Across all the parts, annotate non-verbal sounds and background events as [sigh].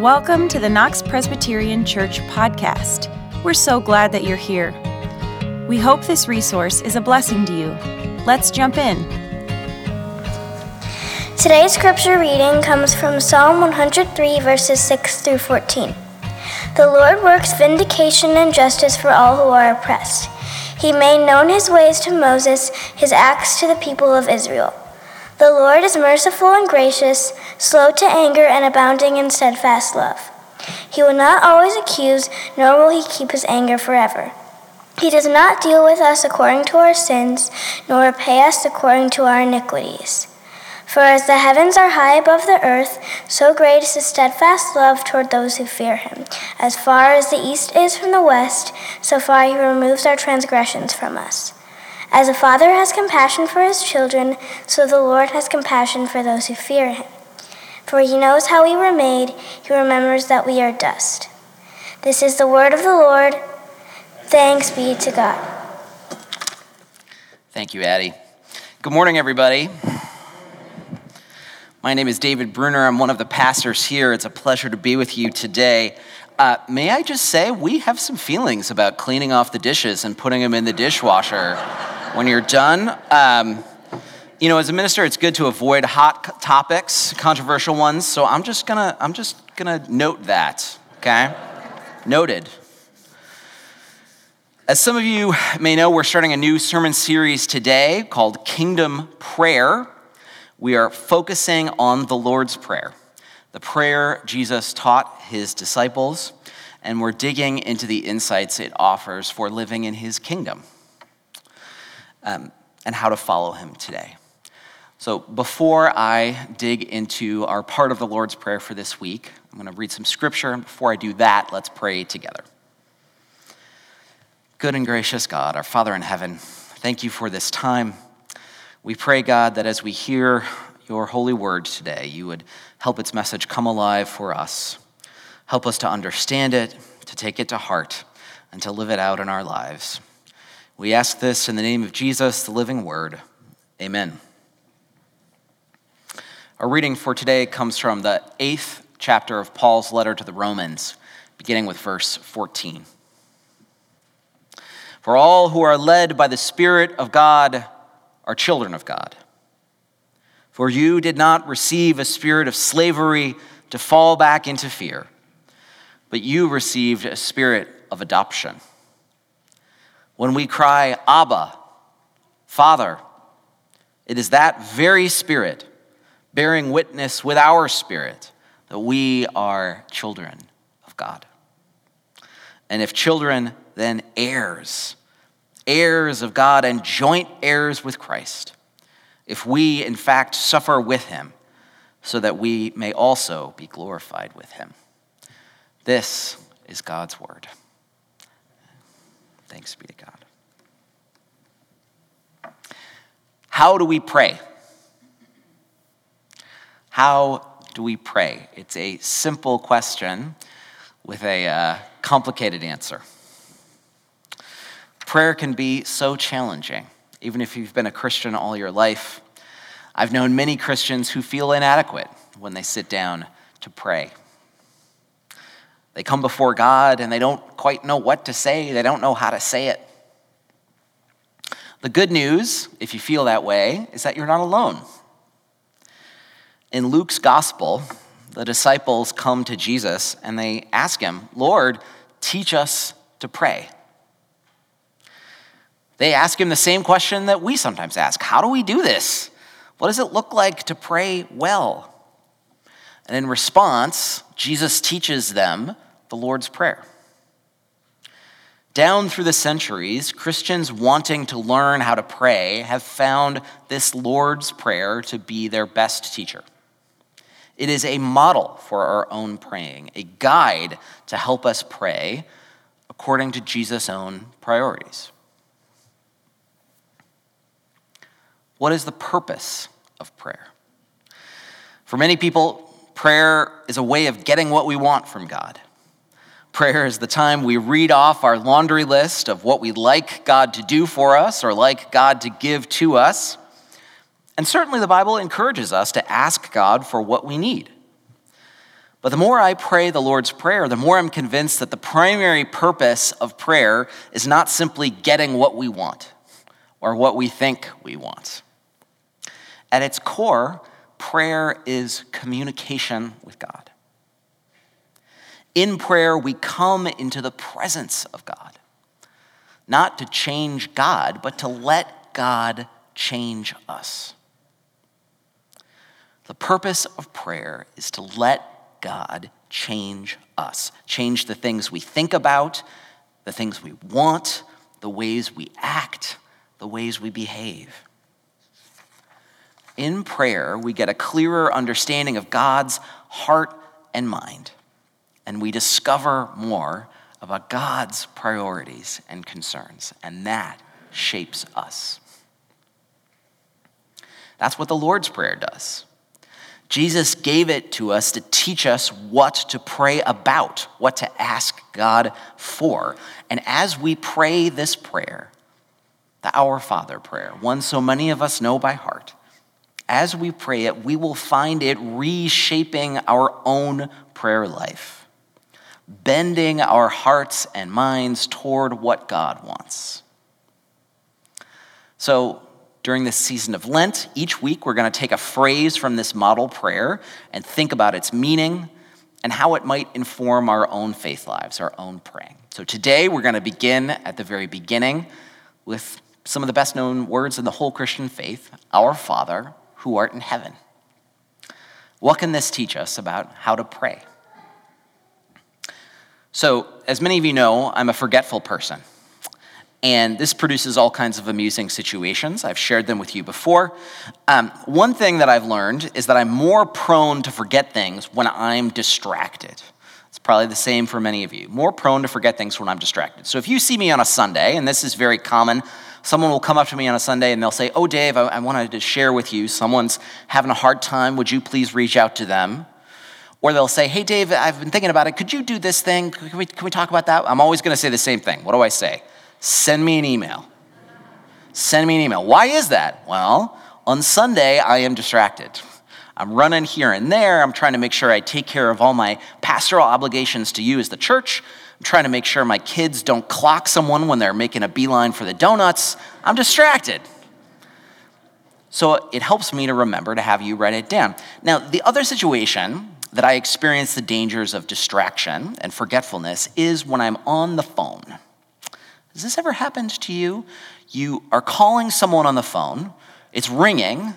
Welcome to the Knox Presbyterian Church podcast. We're so glad that you're here. We hope this resource is a blessing to you. Let's jump in. Today's scripture reading comes from Psalm 103, verses 6 through 14. The Lord works vindication and justice for all who are oppressed. He made known his ways to Moses, his acts to the people of Israel. The Lord is merciful and gracious, slow to anger, and abounding in steadfast love. He will not always accuse, nor will he keep his anger forever. He does not deal with us according to our sins, nor repay us according to our iniquities. For as the heavens are high above the earth, so great is his steadfast love toward those who fear him. As far as the east is from the west, so far he removes our transgressions from us. As a father has compassion for his children, so the Lord has compassion for those who fear him. For he knows how we were made, he remembers that we are dust. This is the word of the Lord. Thanks be to God. Thank you, Addie. Good morning, everybody. My name is David Bruner. I'm one of the pastors here. It's a pleasure to be with you today. Uh, may I just say, we have some feelings about cleaning off the dishes and putting them in the dishwasher when you're done. Um, you know, as a minister, it's good to avoid hot topics, controversial ones. So I'm just gonna, I'm just gonna note that. Okay, noted. As some of you may know, we're starting a new sermon series today called Kingdom Prayer. We are focusing on the Lord's Prayer, the prayer Jesus taught his disciples, and we're digging into the insights it offers for living in his kingdom um, and how to follow him today. So, before I dig into our part of the Lord's Prayer for this week, I'm going to read some scripture. And before I do that, let's pray together. Good and gracious God, our Father in heaven, thank you for this time. We pray, God, that as we hear your holy word today, you would help its message come alive for us. Help us to understand it, to take it to heart, and to live it out in our lives. We ask this in the name of Jesus, the living word. Amen. Our reading for today comes from the eighth chapter of Paul's letter to the Romans, beginning with verse 14. For all who are led by the Spirit of God are children of God. For you did not receive a spirit of slavery to fall back into fear, but you received a spirit of adoption when we cry, Abba, Father, it is that very Spirit bearing witness with our spirit that we are children of God. And if children, then heirs, heirs of God and joint heirs with Christ, if we in fact suffer with him, so that we may also be glorified with him. This is God's word. Thanks be to God. How do we pray? How do we pray? It's a simple question with a uh, complicated answer. Prayer can be so challenging, even if you've been a Christian all your life. I've known many Christians who feel inadequate when they sit down to pray. They come before God and they don't quite know what to say, they don't know how to say it. The good news, if you feel that way, is that you're not alone. In Luke's gospel, the disciples come to Jesus and they ask him, Lord, teach us to pray. They ask him the same question that we sometimes ask How do we do this? What does it look like to pray well? And in response, Jesus teaches them the Lord's Prayer. Down through the centuries, Christians wanting to learn how to pray have found this Lord's Prayer to be their best teacher. It is a model for our own praying, a guide to help us pray according to Jesus' own priorities. What is the purpose of prayer? For many people, prayer is a way of getting what we want from God. Prayer is the time we read off our laundry list of what we'd like God to do for us or like God to give to us. And certainly the Bible encourages us to ask God for what we need. But the more I pray the Lord's Prayer, the more I'm convinced that the primary purpose of prayer is not simply getting what we want or what we think we want. At its core, prayer is communication with God. In prayer, we come into the presence of God, not to change God, but to let God change us. The purpose of prayer is to let God change us, change the things we think about, the things we want, the ways we act, the ways we behave. In prayer, we get a clearer understanding of God's heart and mind, and we discover more about God's priorities and concerns, and that shapes us. That's what the Lord's Prayer does. Jesus gave it to us to teach us what to pray about, what to ask God for. And as we pray this prayer, the Our Father prayer, one so many of us know by heart, as we pray it, we will find it reshaping our own prayer life, bending our hearts and minds toward what God wants. So, during this season of Lent, each week we're going to take a phrase from this model prayer and think about its meaning and how it might inform our own faith lives, our own praying. So today we're going to begin at the very beginning with some of the best known words in the whole Christian faith Our Father, who art in heaven. What can this teach us about how to pray? So, as many of you know, I'm a forgetful person. And this produces all kinds of amusing situations. I've shared them with you before. Um, one thing that I've learned is that I'm more prone to forget things when I'm distracted. It's probably the same for many of you. More prone to forget things when I'm distracted. So if you see me on a Sunday, and this is very common, someone will come up to me on a Sunday and they'll say, Oh, Dave, I, I wanted to share with you. Someone's having a hard time. Would you please reach out to them? Or they'll say, Hey, Dave, I've been thinking about it. Could you do this thing? Can we, can we talk about that? I'm always going to say the same thing. What do I say? Send me an email. Send me an email. Why is that? Well, on Sunday, I am distracted. I'm running here and there. I'm trying to make sure I take care of all my pastoral obligations to you as the church. I'm trying to make sure my kids don't clock someone when they're making a beeline for the donuts. I'm distracted. So it helps me to remember to have you write it down. Now, the other situation that I experience the dangers of distraction and forgetfulness is when I'm on the phone. Has this ever happened to you? You are calling someone on the phone, it's ringing,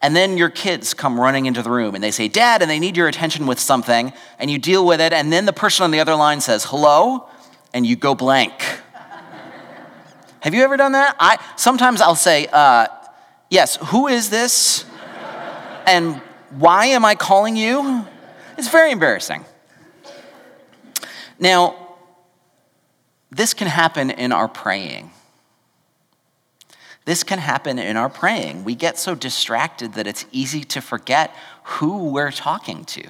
and then your kids come running into the room and they say, Dad, and they need your attention with something, and you deal with it, and then the person on the other line says, Hello, and you go blank. [laughs] Have you ever done that? I sometimes I'll say, uh, Yes, who is this? and why am I calling you? It's very embarrassing. Now, this can happen in our praying. This can happen in our praying. We get so distracted that it's easy to forget who we're talking to.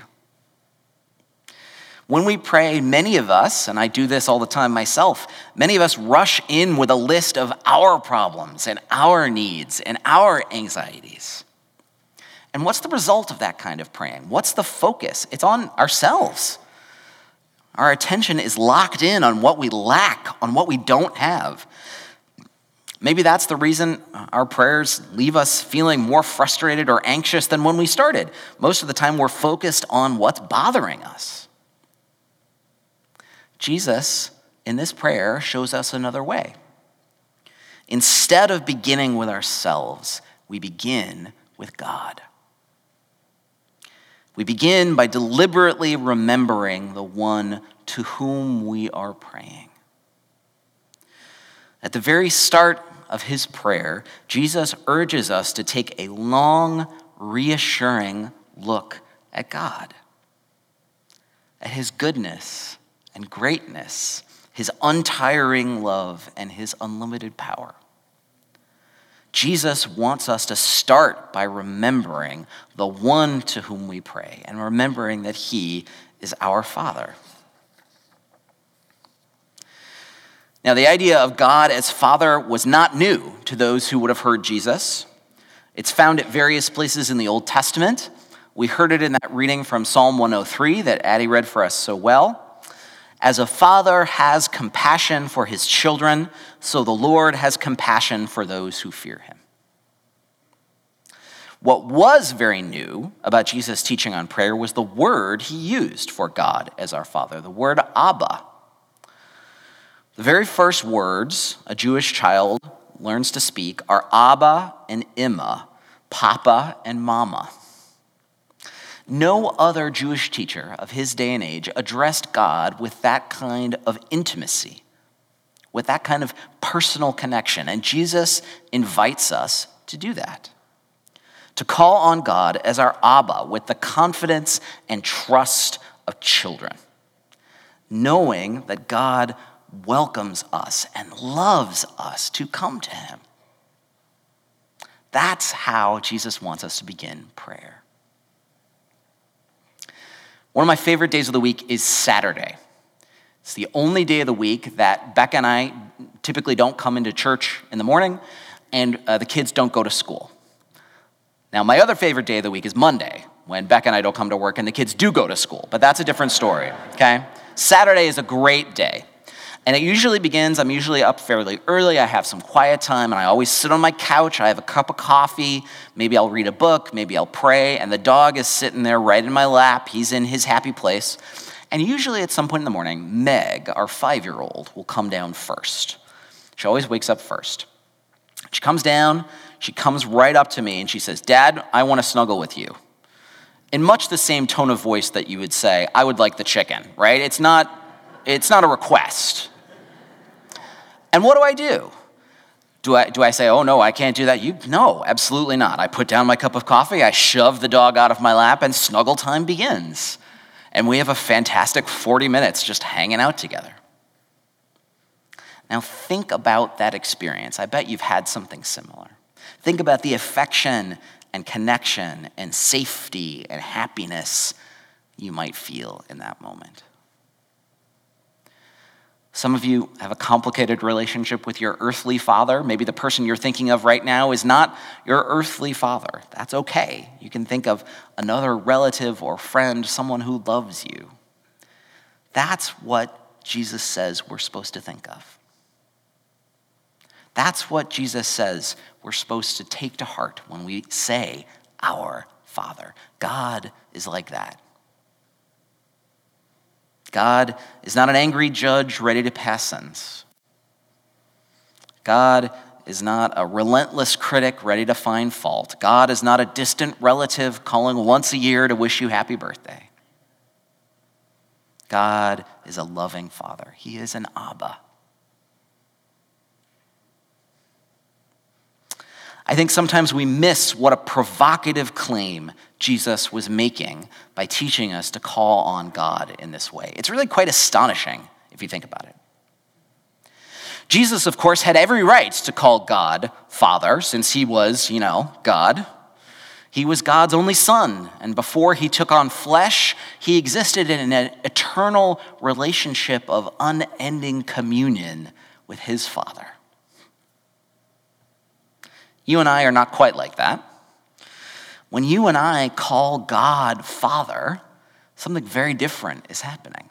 When we pray, many of us, and I do this all the time myself, many of us rush in with a list of our problems and our needs and our anxieties. And what's the result of that kind of praying? What's the focus? It's on ourselves. Our attention is locked in on what we lack, on what we don't have. Maybe that's the reason our prayers leave us feeling more frustrated or anxious than when we started. Most of the time, we're focused on what's bothering us. Jesus, in this prayer, shows us another way. Instead of beginning with ourselves, we begin with God. We begin by deliberately remembering the one to whom we are praying. At the very start of his prayer, Jesus urges us to take a long, reassuring look at God, at his goodness and greatness, his untiring love, and his unlimited power. Jesus wants us to start by remembering the one to whom we pray and remembering that he is our Father. Now, the idea of God as Father was not new to those who would have heard Jesus. It's found at various places in the Old Testament. We heard it in that reading from Psalm 103 that Addie read for us so well. As a father has compassion for his children, so the Lord has compassion for those who fear him. What was very new about Jesus' teaching on prayer was the word he used for God as our Father, the word Abba. The very first words a Jewish child learns to speak are Abba and Imma, Papa and Mama. No other Jewish teacher of his day and age addressed God with that kind of intimacy, with that kind of personal connection. And Jesus invites us to do that. To call on God as our Abba with the confidence and trust of children, knowing that God welcomes us and loves us to come to Him. That's how Jesus wants us to begin prayer. One of my favorite days of the week is Saturday. It's the only day of the week that Becca and I typically don't come into church in the morning, and uh, the kids don't go to school. Now, my other favorite day of the week is Monday, when Becca and I don't come to work and the kids do go to school, but that's a different story, okay? Saturday is a great day. And it usually begins, I'm usually up fairly early. I have some quiet time, and I always sit on my couch. I have a cup of coffee. Maybe I'll read a book. Maybe I'll pray. And the dog is sitting there right in my lap. He's in his happy place. And usually at some point in the morning, Meg, our five year old, will come down first. She always wakes up first. She comes down, she comes right up to me, and she says, Dad, I want to snuggle with you. In much the same tone of voice that you would say, I would like the chicken, right? It's not, it's not a request. And what do I do? Do I, do I say, oh no, I can't do that? You, no, absolutely not. I put down my cup of coffee, I shove the dog out of my lap, and snuggle time begins. And we have a fantastic 40 minutes just hanging out together. Now, think about that experience. I bet you've had something similar. Think about the affection and connection and safety and happiness you might feel in that moment. Some of you have a complicated relationship with your earthly father. Maybe the person you're thinking of right now is not your earthly father. That's okay. You can think of another relative or friend, someone who loves you. That's what Jesus says we're supposed to think of. That's what Jesus says we're supposed to take to heart when we say, Our Father. God is like that. God is not an angry judge ready to pass sentence. God is not a relentless critic ready to find fault. God is not a distant relative calling once a year to wish you happy birthday. God is a loving father. He is an Abba. I think sometimes we miss what a provocative claim Jesus was making by teaching us to call on God in this way. It's really quite astonishing if you think about it. Jesus, of course, had every right to call God Father since he was, you know, God. He was God's only son, and before he took on flesh, he existed in an eternal relationship of unending communion with his Father. You and I are not quite like that. When you and I call God Father, something very different is happening.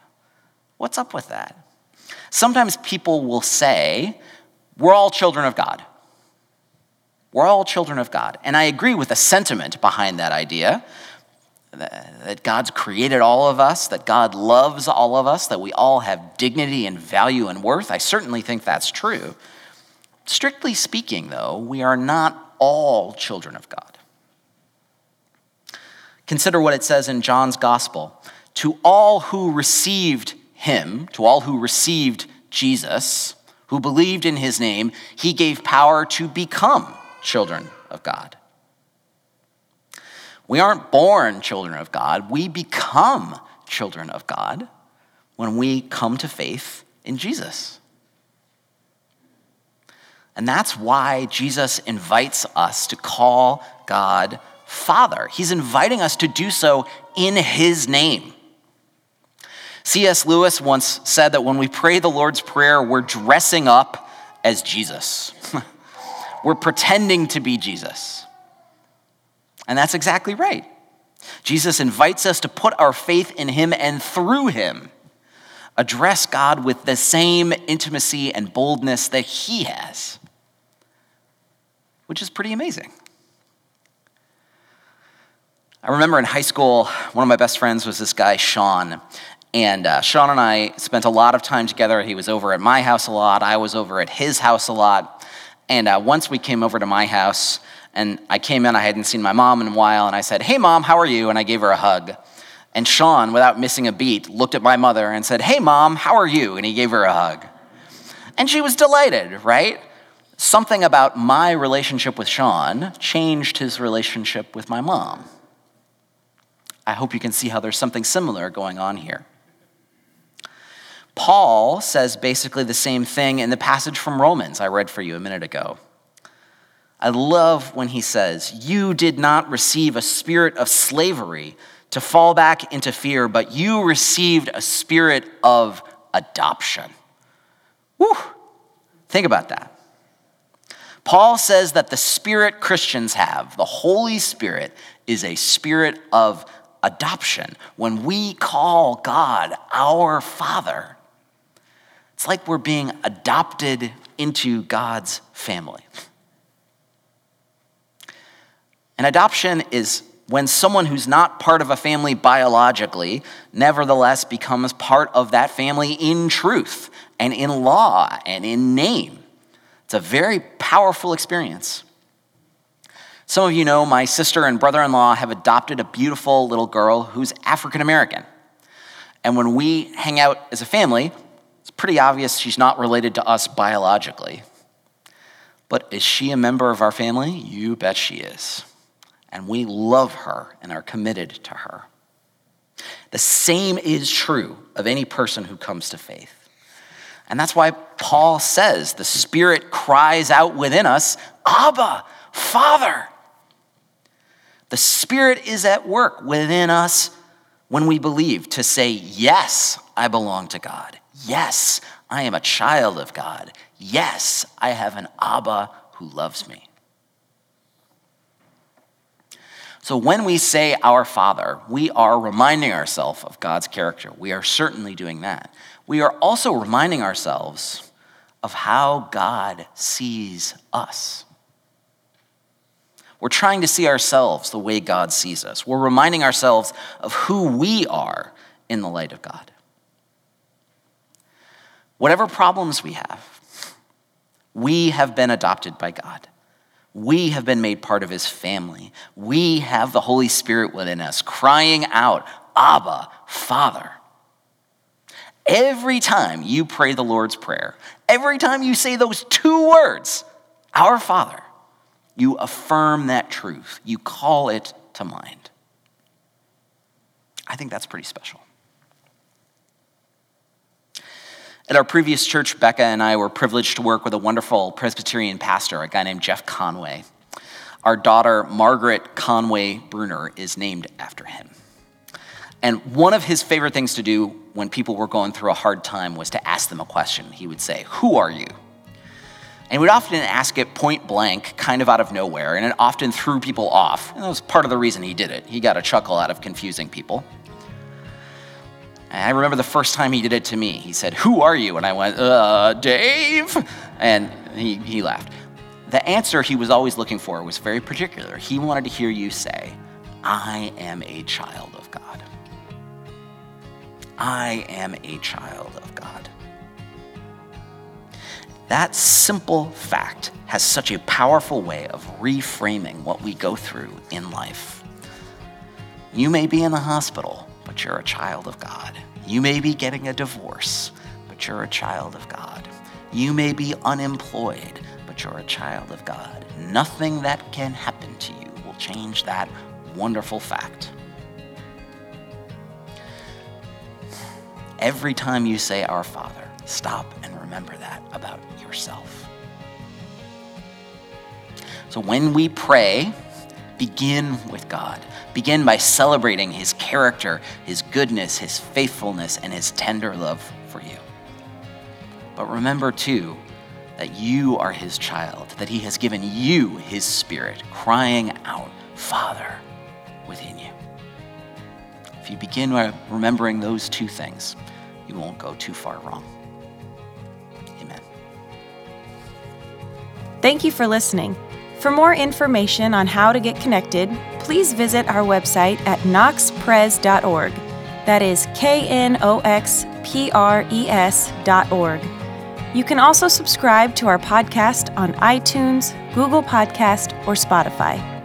What's up with that? Sometimes people will say, We're all children of God. We're all children of God. And I agree with the sentiment behind that idea that God's created all of us, that God loves all of us, that we all have dignity and value and worth. I certainly think that's true. Strictly speaking, though, we are not all children of God. Consider what it says in John's gospel To all who received him, to all who received Jesus, who believed in his name, he gave power to become children of God. We aren't born children of God, we become children of God when we come to faith in Jesus. And that's why Jesus invites us to call God Father. He's inviting us to do so in His name. C.S. Lewis once said that when we pray the Lord's Prayer, we're dressing up as Jesus. [laughs] we're pretending to be Jesus. And that's exactly right. Jesus invites us to put our faith in him and through him address God with the same intimacy and boldness that he has, which is pretty amazing. I remember in high school, one of my best friends was this guy, Sean. And uh, Sean and I spent a lot of time together. He was over at my house a lot, I was over at his house a lot. And uh, once we came over to my house, and I came in, I hadn't seen my mom in a while, and I said, Hey, mom, how are you? And I gave her a hug. And Sean, without missing a beat, looked at my mother and said, Hey, mom, how are you? And he gave her a hug. And she was delighted, right? Something about my relationship with Sean changed his relationship with my mom. I hope you can see how there's something similar going on here. Paul says basically the same thing in the passage from Romans I read for you a minute ago. I love when he says, You did not receive a spirit of slavery to fall back into fear, but you received a spirit of adoption. Whew. Think about that. Paul says that the spirit Christians have, the Holy Spirit, is a spirit of adoption. When we call God our Father, it's like we're being adopted into God's family. And adoption is when someone who's not part of a family biologically nevertheless becomes part of that family in truth and in law and in name. It's a very powerful experience. Some of you know my sister and brother in law have adopted a beautiful little girl who's African American. And when we hang out as a family, it's pretty obvious she's not related to us biologically. But is she a member of our family? You bet she is and we love her and are committed to her. The same is true of any person who comes to faith. And that's why Paul says the Spirit cries out within us, Abba, Father. The Spirit is at work within us when we believe to say, Yes, I belong to God. Yes, I am a child of God. Yes, I have an Abba who loves me. So when we say our Father, we are reminding ourselves of God's character. We are certainly doing that. We are also reminding ourselves of how God sees us. We're trying to see ourselves the way God sees us. We're reminding ourselves of who we are in the light of God. Whatever problems we have, we have been adopted by God. We have been made part of his family. We have the Holy Spirit within us, crying out, Abba, Father. Every time you pray the Lord's Prayer, every time you say those two words, Our Father, you affirm that truth. You call it to mind. I think that's pretty special. At our previous church, Becca and I were privileged to work with a wonderful Presbyterian pastor, a guy named Jeff Conway. Our daughter, Margaret Conway Bruner, is named after him. And one of his favorite things to do when people were going through a hard time was to ask them a question. He would say, Who are you? And would often ask it point blank, kind of out of nowhere, and it often threw people off. And that was part of the reason he did it. He got a chuckle out of confusing people. I remember the first time he did it to me. He said, Who are you? And I went, Uh, Dave. And he, he laughed. The answer he was always looking for was very particular. He wanted to hear you say, I am a child of God. I am a child of God. That simple fact has such a powerful way of reframing what we go through in life. You may be in the hospital but you're a child of God. You may be getting a divorce, but you're a child of God. You may be unemployed, but you're a child of God. Nothing that can happen to you will change that wonderful fact. Every time you say, Our Father, stop and remember that about yourself. So when we pray, begin with God. Begin by celebrating his character, his goodness, his faithfulness, and his tender love for you. But remember, too, that you are his child, that he has given you his spirit, crying out, Father, within you. If you begin by remembering those two things, you won't go too far wrong. Amen. Thank you for listening. For more information on how to get connected, please visit our website at knoxpres.org. That is K N O X P R E S dot org. You can also subscribe to our podcast on iTunes, Google Podcast, or Spotify.